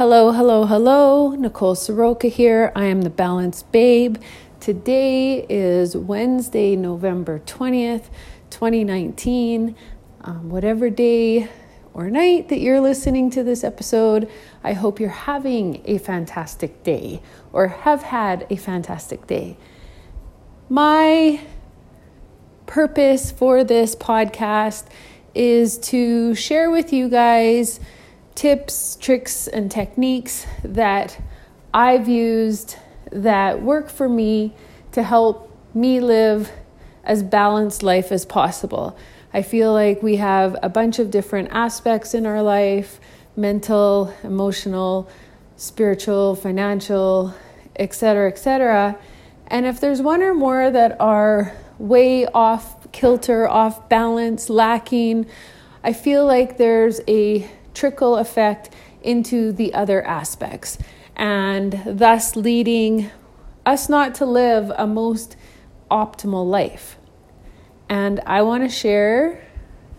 Hello, hello, hello. Nicole Soroka here. I am the Balanced Babe. Today is Wednesday, November 20th, 2019. Um, whatever day or night that you're listening to this episode, I hope you're having a fantastic day or have had a fantastic day. My purpose for this podcast is to share with you guys tips, tricks, and techniques that I've used that work for me to help me live as balanced life as possible. I feel like we have a bunch of different aspects in our life mental, emotional, spiritual, financial, etc., etc. And if there's one or more that are way off kilter, off balance, lacking, I feel like there's a trickle effect into the other aspects, and thus leading us not to live a most optimal life. And I want to share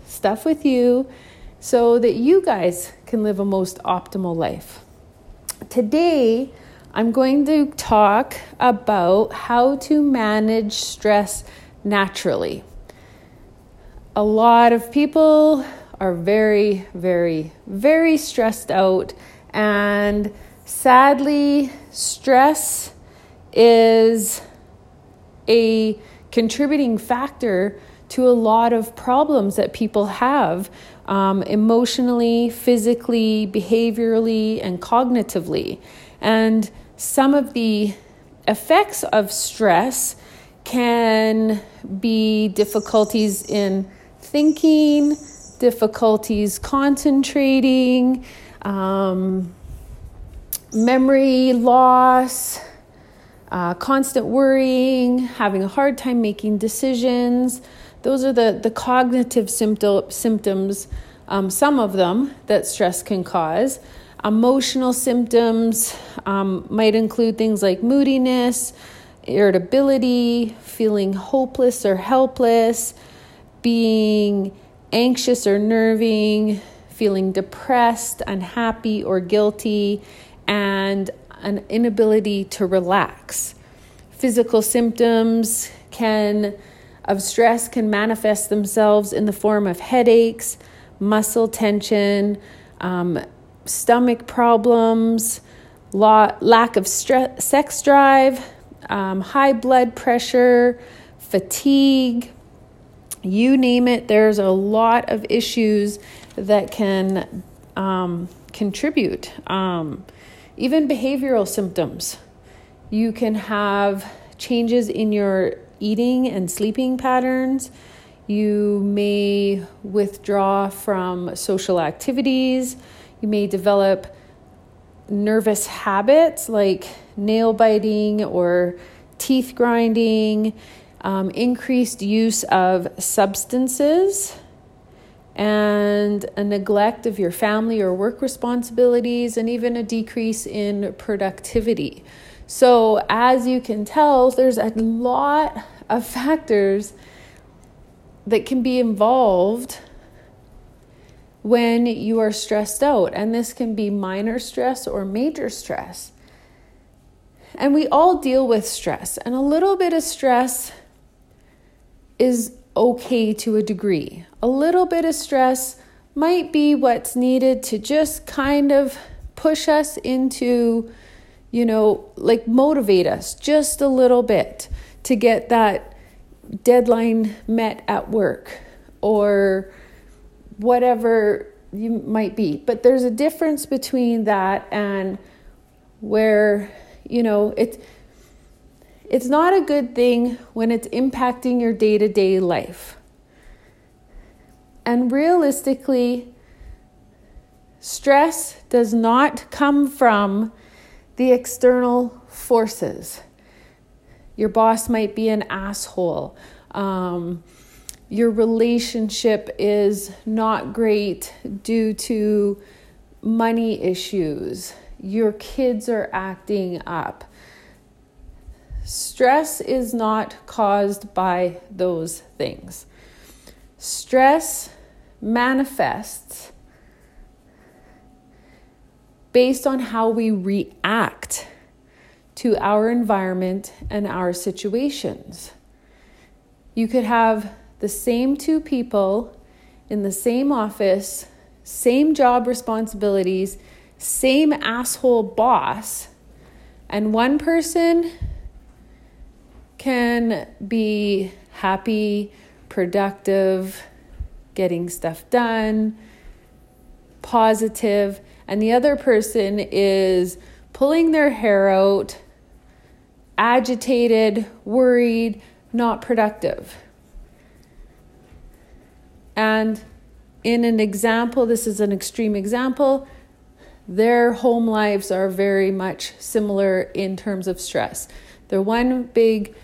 stuff with you so that you guys can live a most optimal life. Today, I'm going to talk about how to manage stress naturally. A lot of people are very, very, very stressed out. And sadly, stress is a contributing factor to a lot of problems that people have um, emotionally, physically, behaviorally, and cognitively. And some of the effects of stress can be difficulties in thinking, difficulties concentrating, um, memory loss, uh, constant worrying, having a hard time making decisions. Those are the, the cognitive symptom, symptoms, um, some of them that stress can cause. Emotional symptoms um, might include things like moodiness, irritability, feeling hopeless or helpless, being anxious or nerving, feeling depressed, unhappy, or guilty, and an inability to relax. Physical symptoms can of stress can manifest themselves in the form of headaches, muscle tension, um, stomach problems, lack of stre- sex drive, um, high blood pressure, fatigue, you name it, there's a lot of issues that can um, contribute. Um, even behavioral symptoms. You can have changes in your eating and sleeping patterns. You may withdraw from social activities. You may develop nervous habits like nail biting or teeth grinding um, increased use of substances, and a neglect of your family or work responsibilities, and even a decrease in productivity. So, as you can tell, there's a lot of factors that can be involved when you are stressed out, and this can be minor stress or major stress. And we all deal with stress, and a little bit of stress is okay to a degree. A little bit of stress might be what's needed to just kind of push us into, you know, like motivate us just a little bit to get that deadline met at work or whatever you might be. But there's a difference between that and where, you know, it's it's not a good thing when it's impacting your day to day life. And realistically, stress does not come from the external forces. Your boss might be an asshole. Um, your relationship is not great due to money issues. Your kids are acting up. Stress is not caused by those things. Stress manifests based on how we react to our environment and our situations. You could have the same two people in the same office, same job responsibilities, same asshole boss, and one person can be happy, productive, getting stuff done, positive, and the other person is pulling their hair out, agitated, worried, not productive. And in an example, this is an extreme example, their home lives are very much similar in terms of stress. The one big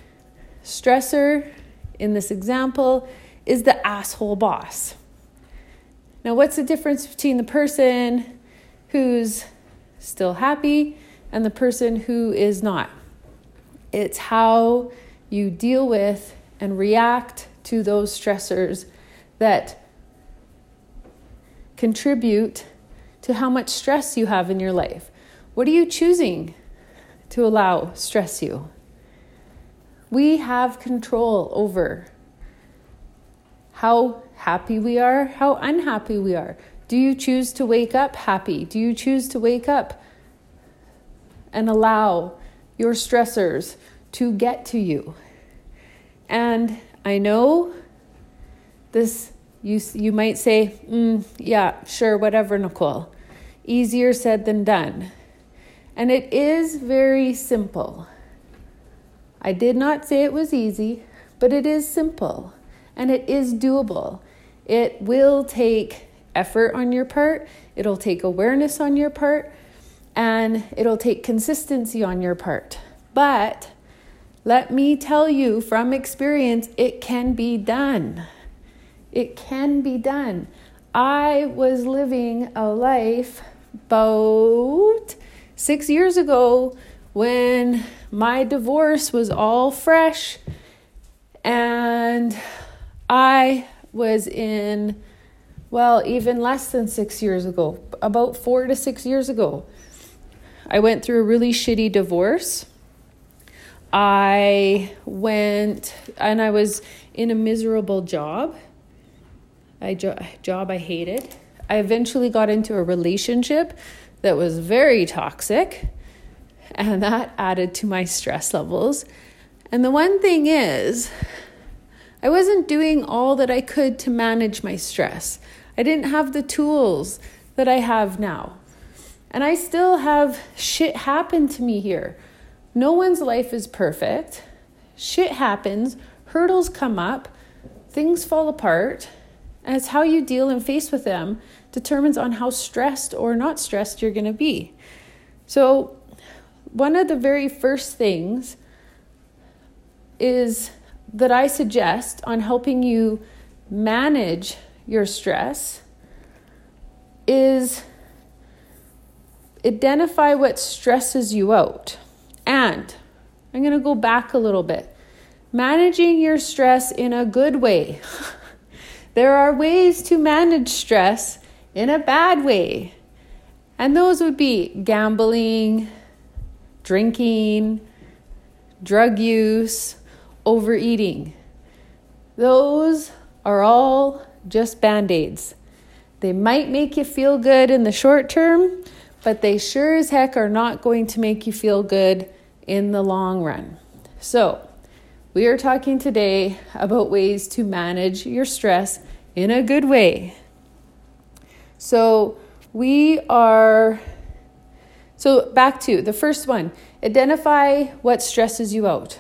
stressor in this example is the asshole boss. Now, what's the difference between the person who's still happy and the person who is not? It's how you deal with and react to those stressors that contribute to how much stress you have in your life. What are you choosing to allow stress you? We have control over how happy we are, how unhappy we are. Do you choose to wake up happy? Do you choose to wake up and allow your stressors to get to you? And I know this you you might say, mm, yeah, sure, whatever, Nicole. Easier said than done. And it is very simple. I did not say it was easy, but it is simple and it is doable. It will take effort on your part, it'll take awareness on your part, and it'll take consistency on your part. But let me tell you from experience, it can be done. It can be done. I was living a life about six years ago when my divorce was all fresh and I was in, well, even less than six years ago, about four to six years ago. I went through a really shitty divorce. I went and I was in a miserable job, a jo- job I hated. I eventually got into a relationship that was very toxic, and that added to my stress levels. And the one thing is, I wasn't doing all that I could to manage my stress. I didn't have the tools that I have now. And I still have shit happen to me here. No one's life is perfect. Shit happens, hurdles come up, things fall apart, and it's how you deal and face with them determines on how stressed or not stressed you're going to be. So, one of the very first things is that I suggest on helping you manage your stress is identify what stresses you out. And I'm going to go back a little bit. Managing your stress in a good way. there are ways to manage stress in a bad way. And those would be gambling, drinking, drug use, overeating. Those are all just band aids. They might make you feel good in the short term, but they sure as heck are not going to make you feel good in the long run. So, we are talking today about ways to manage your stress in a good way. So, we are. So, back to the first one identify what stresses you out.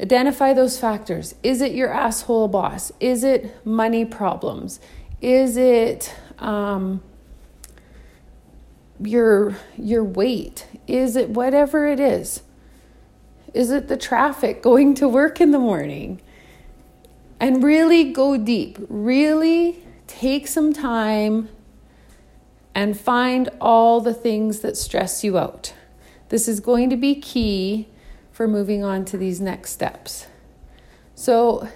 Identify those factors. Is it your asshole boss? Is it money problems? Is it um, your your weight? Is it whatever it is? Is it the traffic going to work in the morning? And really go deep. Really take some time and find all the things that stress you out. This is going to be key for moving on to these next steps. So,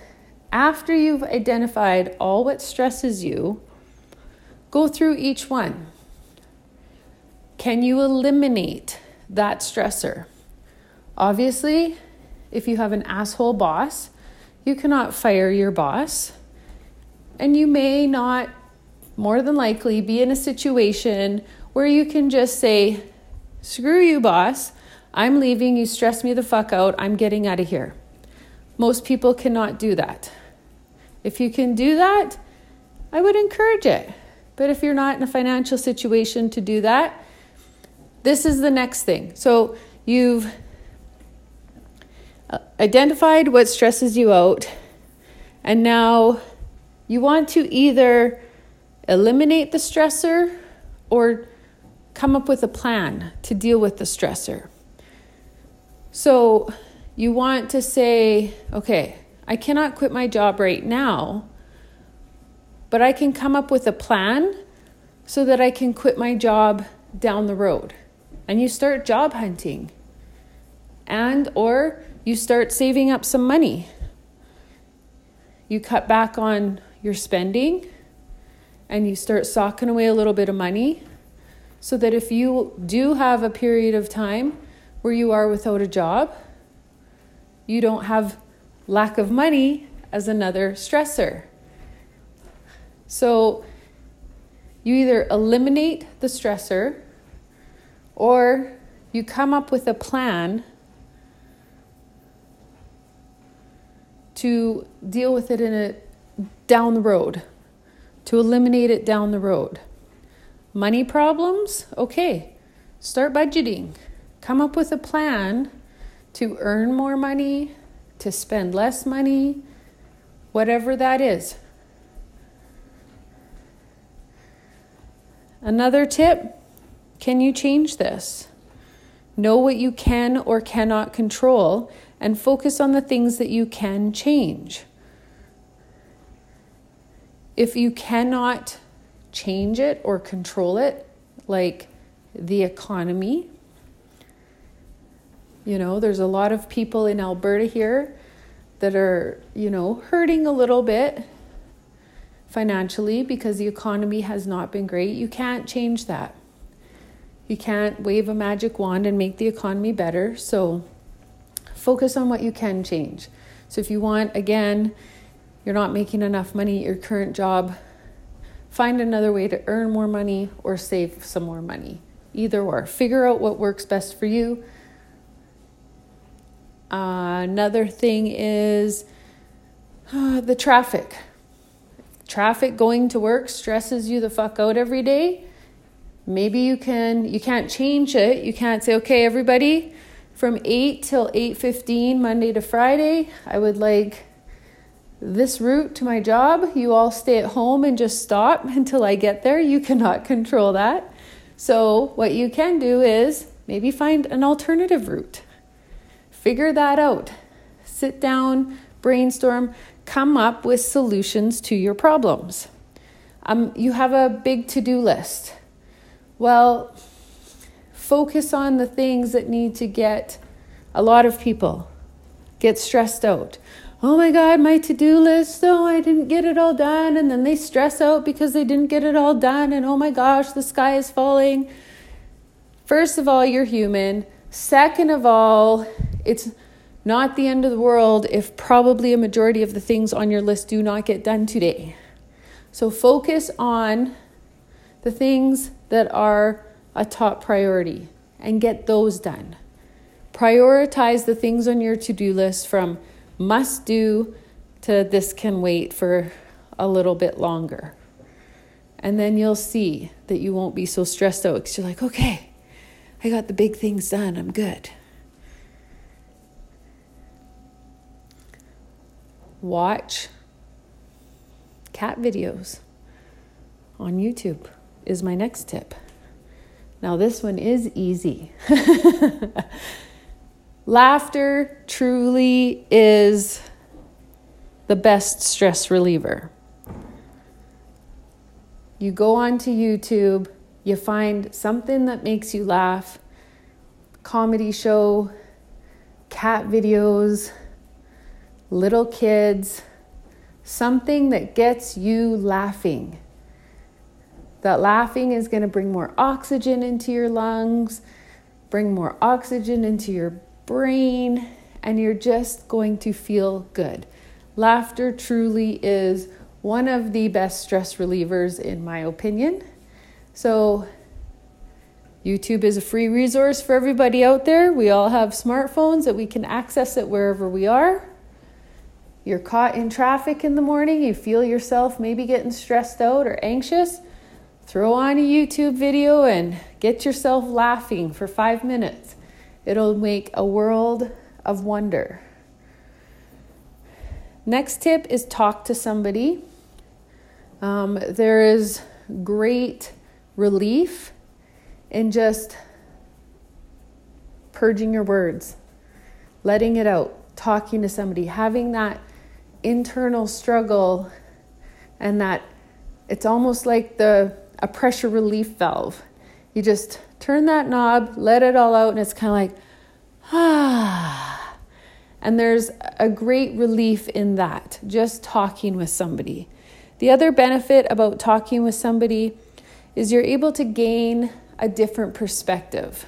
after you've identified all what stresses you, go through each one. Can you eliminate that stressor? Obviously, if you have an asshole boss, you cannot fire your boss. And you may not, more than likely, be in a situation where you can just say, screw you, boss. I'm leaving. You stress me the fuck out. I'm getting out of here. Most people cannot do that. If you can do that, I would encourage it. But if you're not in a financial situation to do that, this is the next thing. So you've uh, identified what stresses you out, and now you want to either eliminate the stressor or come up with a plan to deal with the stressor. So you want to say, okay, I cannot quit my job right now, but I can come up with a plan so that I can quit my job down the road. And you start job hunting. And or you start saving up some money. You cut back on your spending and you start socking away a little bit of money so that if you do have a period of time where you are without a job, you don't have lack of money as another stressor. So you either eliminate the stressor or you come up with a plan to deal with it in a down the road, to eliminate it down the road. Money problems? Okay. Start budgeting. Come up with a plan to earn more money, to spend less money, whatever that is. Another tip can you change this? Know what you can or cannot control and focus on the things that you can change. If you cannot change it or control it, like the economy, you know, there's a lot of people in Alberta here that are, you know, hurting a little bit financially because the economy has not been great. You can't change that. You can't wave a magic wand and make the economy better. So focus on what you can change. So if you want, again, you're not making enough money at your current job, find another way to earn more money or save some more money. Either or. Figure out what works best for you. Uh, another thing is uh, the traffic. Traffic going to work stresses you the fuck out every day. Maybe you can you can't change it. You can't say, "Okay, everybody, from 8 till 8:15 Monday to Friday, I would like this route to my job. You all stay at home and just stop until I get there." You cannot control that. So, what you can do is maybe find an alternative route. Figure that out. Sit down, brainstorm, come up with solutions to your problems. Um, you have a big to do list. Well, focus on the things that need to get a lot of people get stressed out. Oh my God, my to do list, oh, I didn't get it all done. And then they stress out because they didn't get it all done. And oh my gosh, the sky is falling. First of all, you're human. Second of all, it's not the end of the world if probably a majority of the things on your list do not get done today. So focus on the things that are a top priority and get those done. Prioritize the things on your to do list from must do to this can wait for a little bit longer. And then you'll see that you won't be so stressed out because you're like, okay, I got the big things done, I'm good. Watch cat videos on YouTube is my next tip. Now, this one is easy. Laughter truly is the best stress reliever. You go onto YouTube, you find something that makes you laugh, comedy show, cat videos, little kids, something that gets you laughing That laughing is going to bring more oxygen into your lungs, bring more oxygen into your brain, and you're just going to feel good. Laughter truly is one of the best stress relievers, in my opinion. So, YouTube is a free resource for everybody out there. We all have smartphones that we can access it wherever we are. You're caught in traffic in the morning, you feel yourself maybe getting stressed out or anxious, throw on a YouTube video and get yourself laughing for five minutes. It'll make a world of wonder. Next tip is talk to somebody. Um, there is great relief in just purging your words, letting it out, talking to somebody, having that internal struggle and that it's almost like the a pressure relief valve. You just turn that knob, let it all out, and it's kind of like, ah. And there's a great relief in that, just talking with somebody. The other benefit about talking with somebody is you're able to gain a different perspective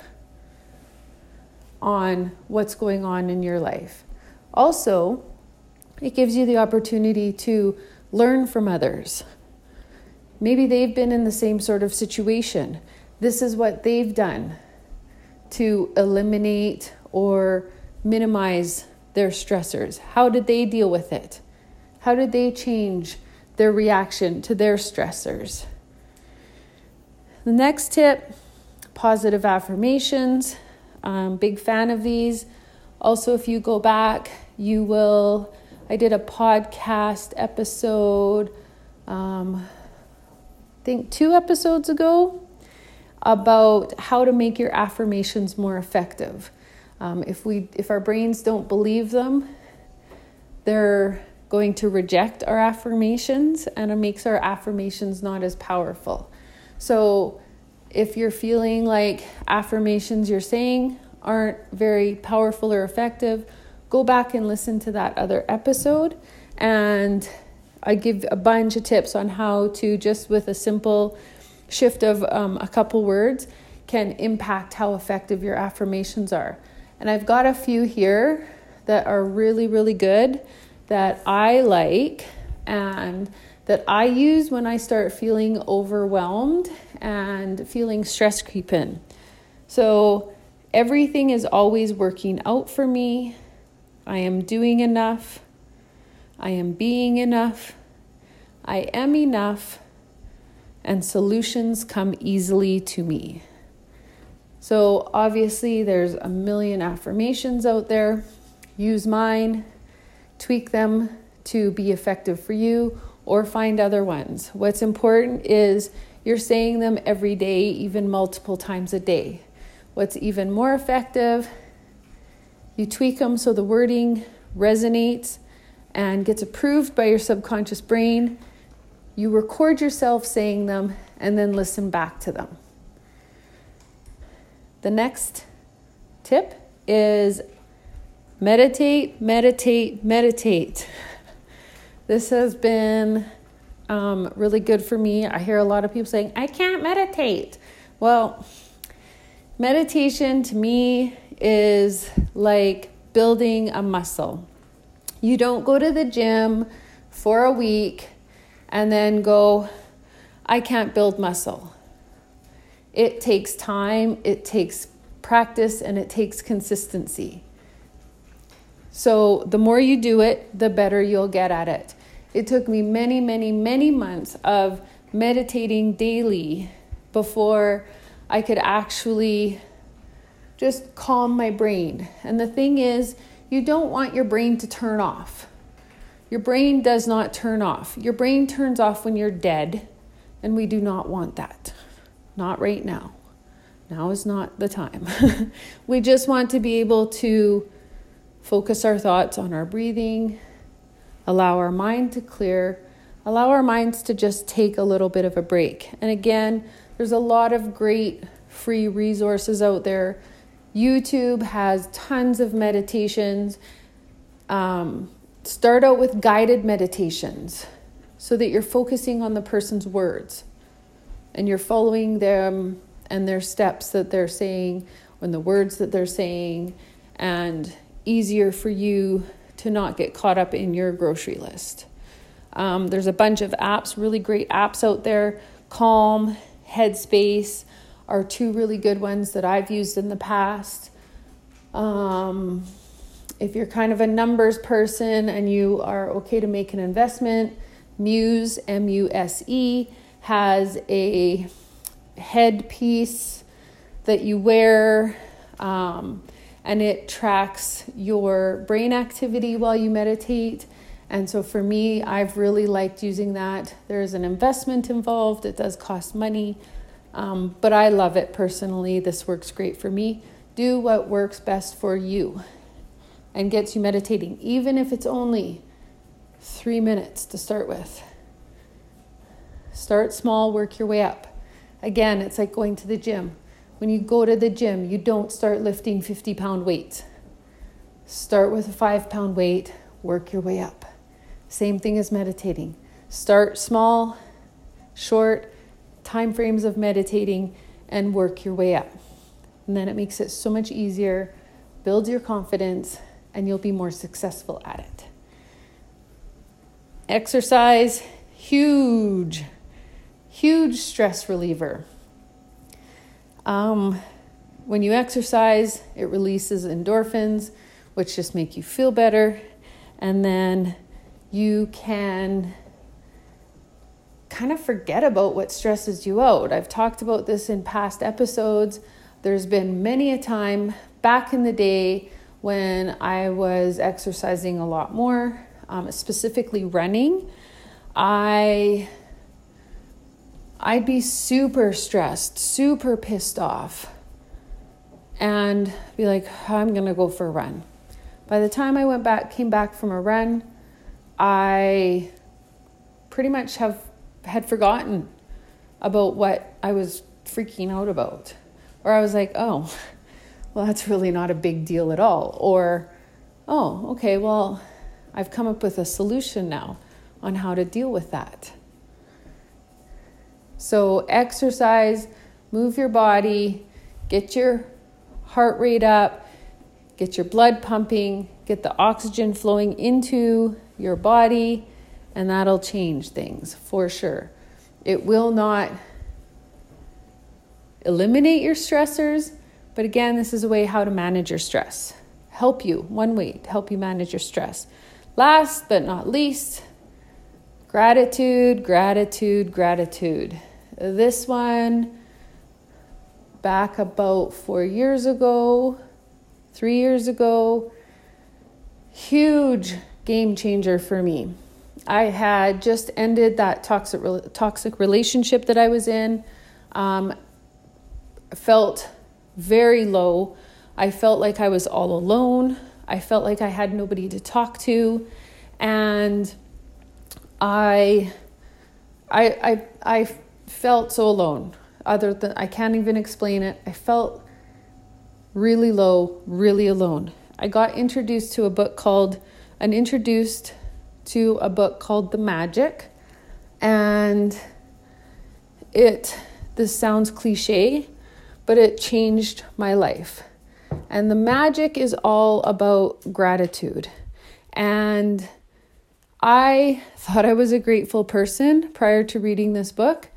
on what's going on in your life. Also, it gives you the opportunity to learn from others. Maybe they've been in the same sort of situation. This is what they've done to eliminate or minimize their stressors. How did they deal with it? How did they change their reaction to their stressors? The next tip positive affirmations. I'm big fan of these. Also, if you go back, you will I did a podcast episode, um, I think two episodes ago, about how to make your affirmations more effective. Um, if we if our brains don't believe them, they're going to reject our affirmations, and it makes our affirmations not as powerful. So, if you're feeling like affirmations you're saying aren't very powerful or effective, go back and listen to that other episode. And I give a bunch of tips on how to just with a simple shift of um, a couple words can impact how effective your affirmations are. And I've got a few here that are really, really good that I like and that I use when I start feeling overwhelmed and feeling stress creep in. So everything is always working out for me. I am doing enough. I am being enough. I am enough. And solutions come easily to me. So, obviously, there's a million affirmations out there. Use mine, tweak them to be effective for you, or find other ones. What's important is you're saying them every day, even multiple times a day. What's even more effective you tweak them so the wording resonates and gets approved by your subconscious brain. You record yourself saying them and then listen back to them. The next tip is meditate, meditate, meditate. This has been um, really good for me. I hear a lot of people saying, I can't meditate. Well, meditation to me is like building a muscle. You don't go to the gym for a week and then go, I can't build muscle. It takes time, it takes practice, and it takes consistency. So, the more you do it, the better you'll get at it. It took me many, many, many months of meditating daily before I could actually just calm my brain. And the thing is, you don't want your brain to turn off. Your brain does not turn off. Your brain turns off when you're dead, and we do not want that. Not right now. Now is not the time. we just want to be able to focus our thoughts on our breathing, allow our mind to clear, allow our minds to just take a little bit of a break. And again, there's a lot of great free resources out there YouTube has tons of meditations. Um, start out with guided meditations so that you're focusing on the person's words. and you're following them and their steps that they're saying and the words that they're saying and easier for you to not get caught up in your grocery list. Um, there's a bunch of apps, really great apps out there. Calm, Headspace are two really good ones that I've used in the past. Um, if you're kind of a numbers person and you are okay to make an investment, Muse, M U S E, has a headpiece that you wear um, and it tracks your brain activity while you meditate. And so for me, I've really liked using that. There's an investment involved, it does cost money, um, but I love it personally. This works great for me. Do what works best for you and gets you meditating, even if it's only three minutes to start with. Start small, work your way up. Again, it's like going to the gym. When you go to the gym, you don't start lifting 50 pound weights. Start with a five pound weight, work your way up. Same thing as meditating. Start small, short time frames of meditating, and work your way up. And then it makes it so much easier, builds your confidence, and you'll be more successful at it. Exercise, huge, huge stress reliever. Um, when you exercise, it releases endorphins, which just make you feel better. And then you can kind of forget about what stresses you out. I've talked about this in past episodes. There's been many a time back in the day when I was exercising a lot more, um, specifically running. I I'd be super stressed, super pissed off, and be like, I'm gonna go for a run. By the time I went back, came back from a run, I pretty much have had forgotten about what I was freaking out about. Or I was like, oh, well, that's really not a big deal at all. Or, oh, okay, well, I've come up with a solution now on how to deal with that. So, exercise, move your body, get your heart rate up, get your blood pumping, get the oxygen flowing into your body, and that'll change things for sure. It will not eliminate your stressors, but again, this is a way how to manage your stress. Help you, one way to help you manage your stress. Last but not least, gratitude, gratitude, gratitude. This one, back about four years ago, three years ago, huge game changer for me. I had just ended that toxic toxic relationship that I was in. Um, felt very low. I felt like I was all alone. I felt like I had nobody to talk to, and I, I, I, I felt so alone. Other than I can't even explain it. I felt really low, really alone. I got introduced to a book called an introduced to a book called The Magic and it this sounds cliche, but it changed my life. And the magic is all about gratitude. And I thought I was a grateful person prior to reading this book.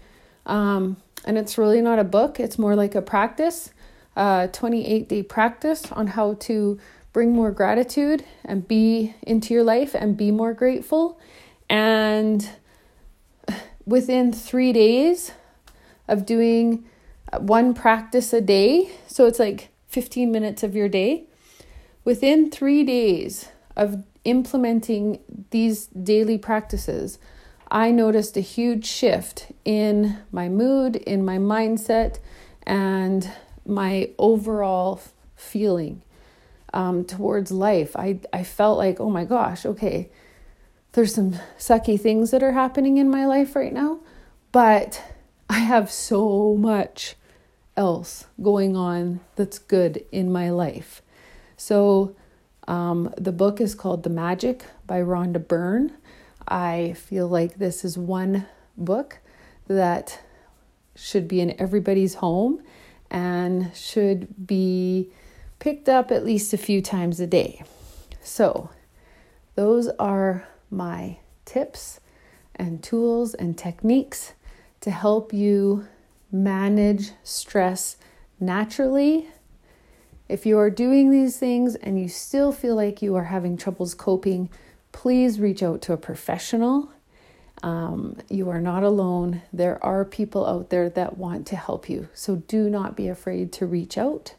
Um, and it's really not a book, it's more like a practice, a 28 day practice on how to bring more gratitude and be into your life and be more grateful. And within three days of doing one practice a day, so it's like 15 minutes of your day, within three days of implementing these daily practices, I noticed a huge shift in my mood, in my mindset, and my overall feeling um, towards life. I, I felt like, oh my gosh, okay, there's some sucky things that are happening in my life right now, but I have so much else going on that's good in my life. So, um, the book is called The Magic by Rhonda Byrne. I feel like this is one book that should be in everybody's home and should be picked up at least a few times a day. So, those are my tips and tools and techniques to help you manage stress naturally. If you are doing these things and you still feel like you are having troubles coping, please reach out to a professional. Um, you are not alone. There are people out there that want to help you. So do not be afraid to reach out.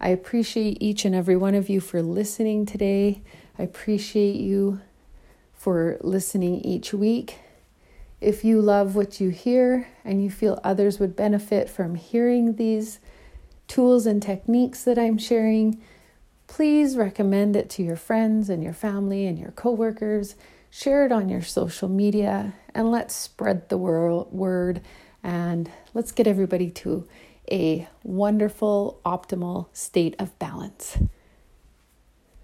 I appreciate each and every one of you for listening today. I appreciate you for listening each week. If you love what you hear and you feel others would benefit from hearing these tools and techniques that I'm sharing, please recommend it to your friends and your family and your coworkers. Share it on your social media and let's spread the word and let's get everybody to a wonderful, optimal state of balance.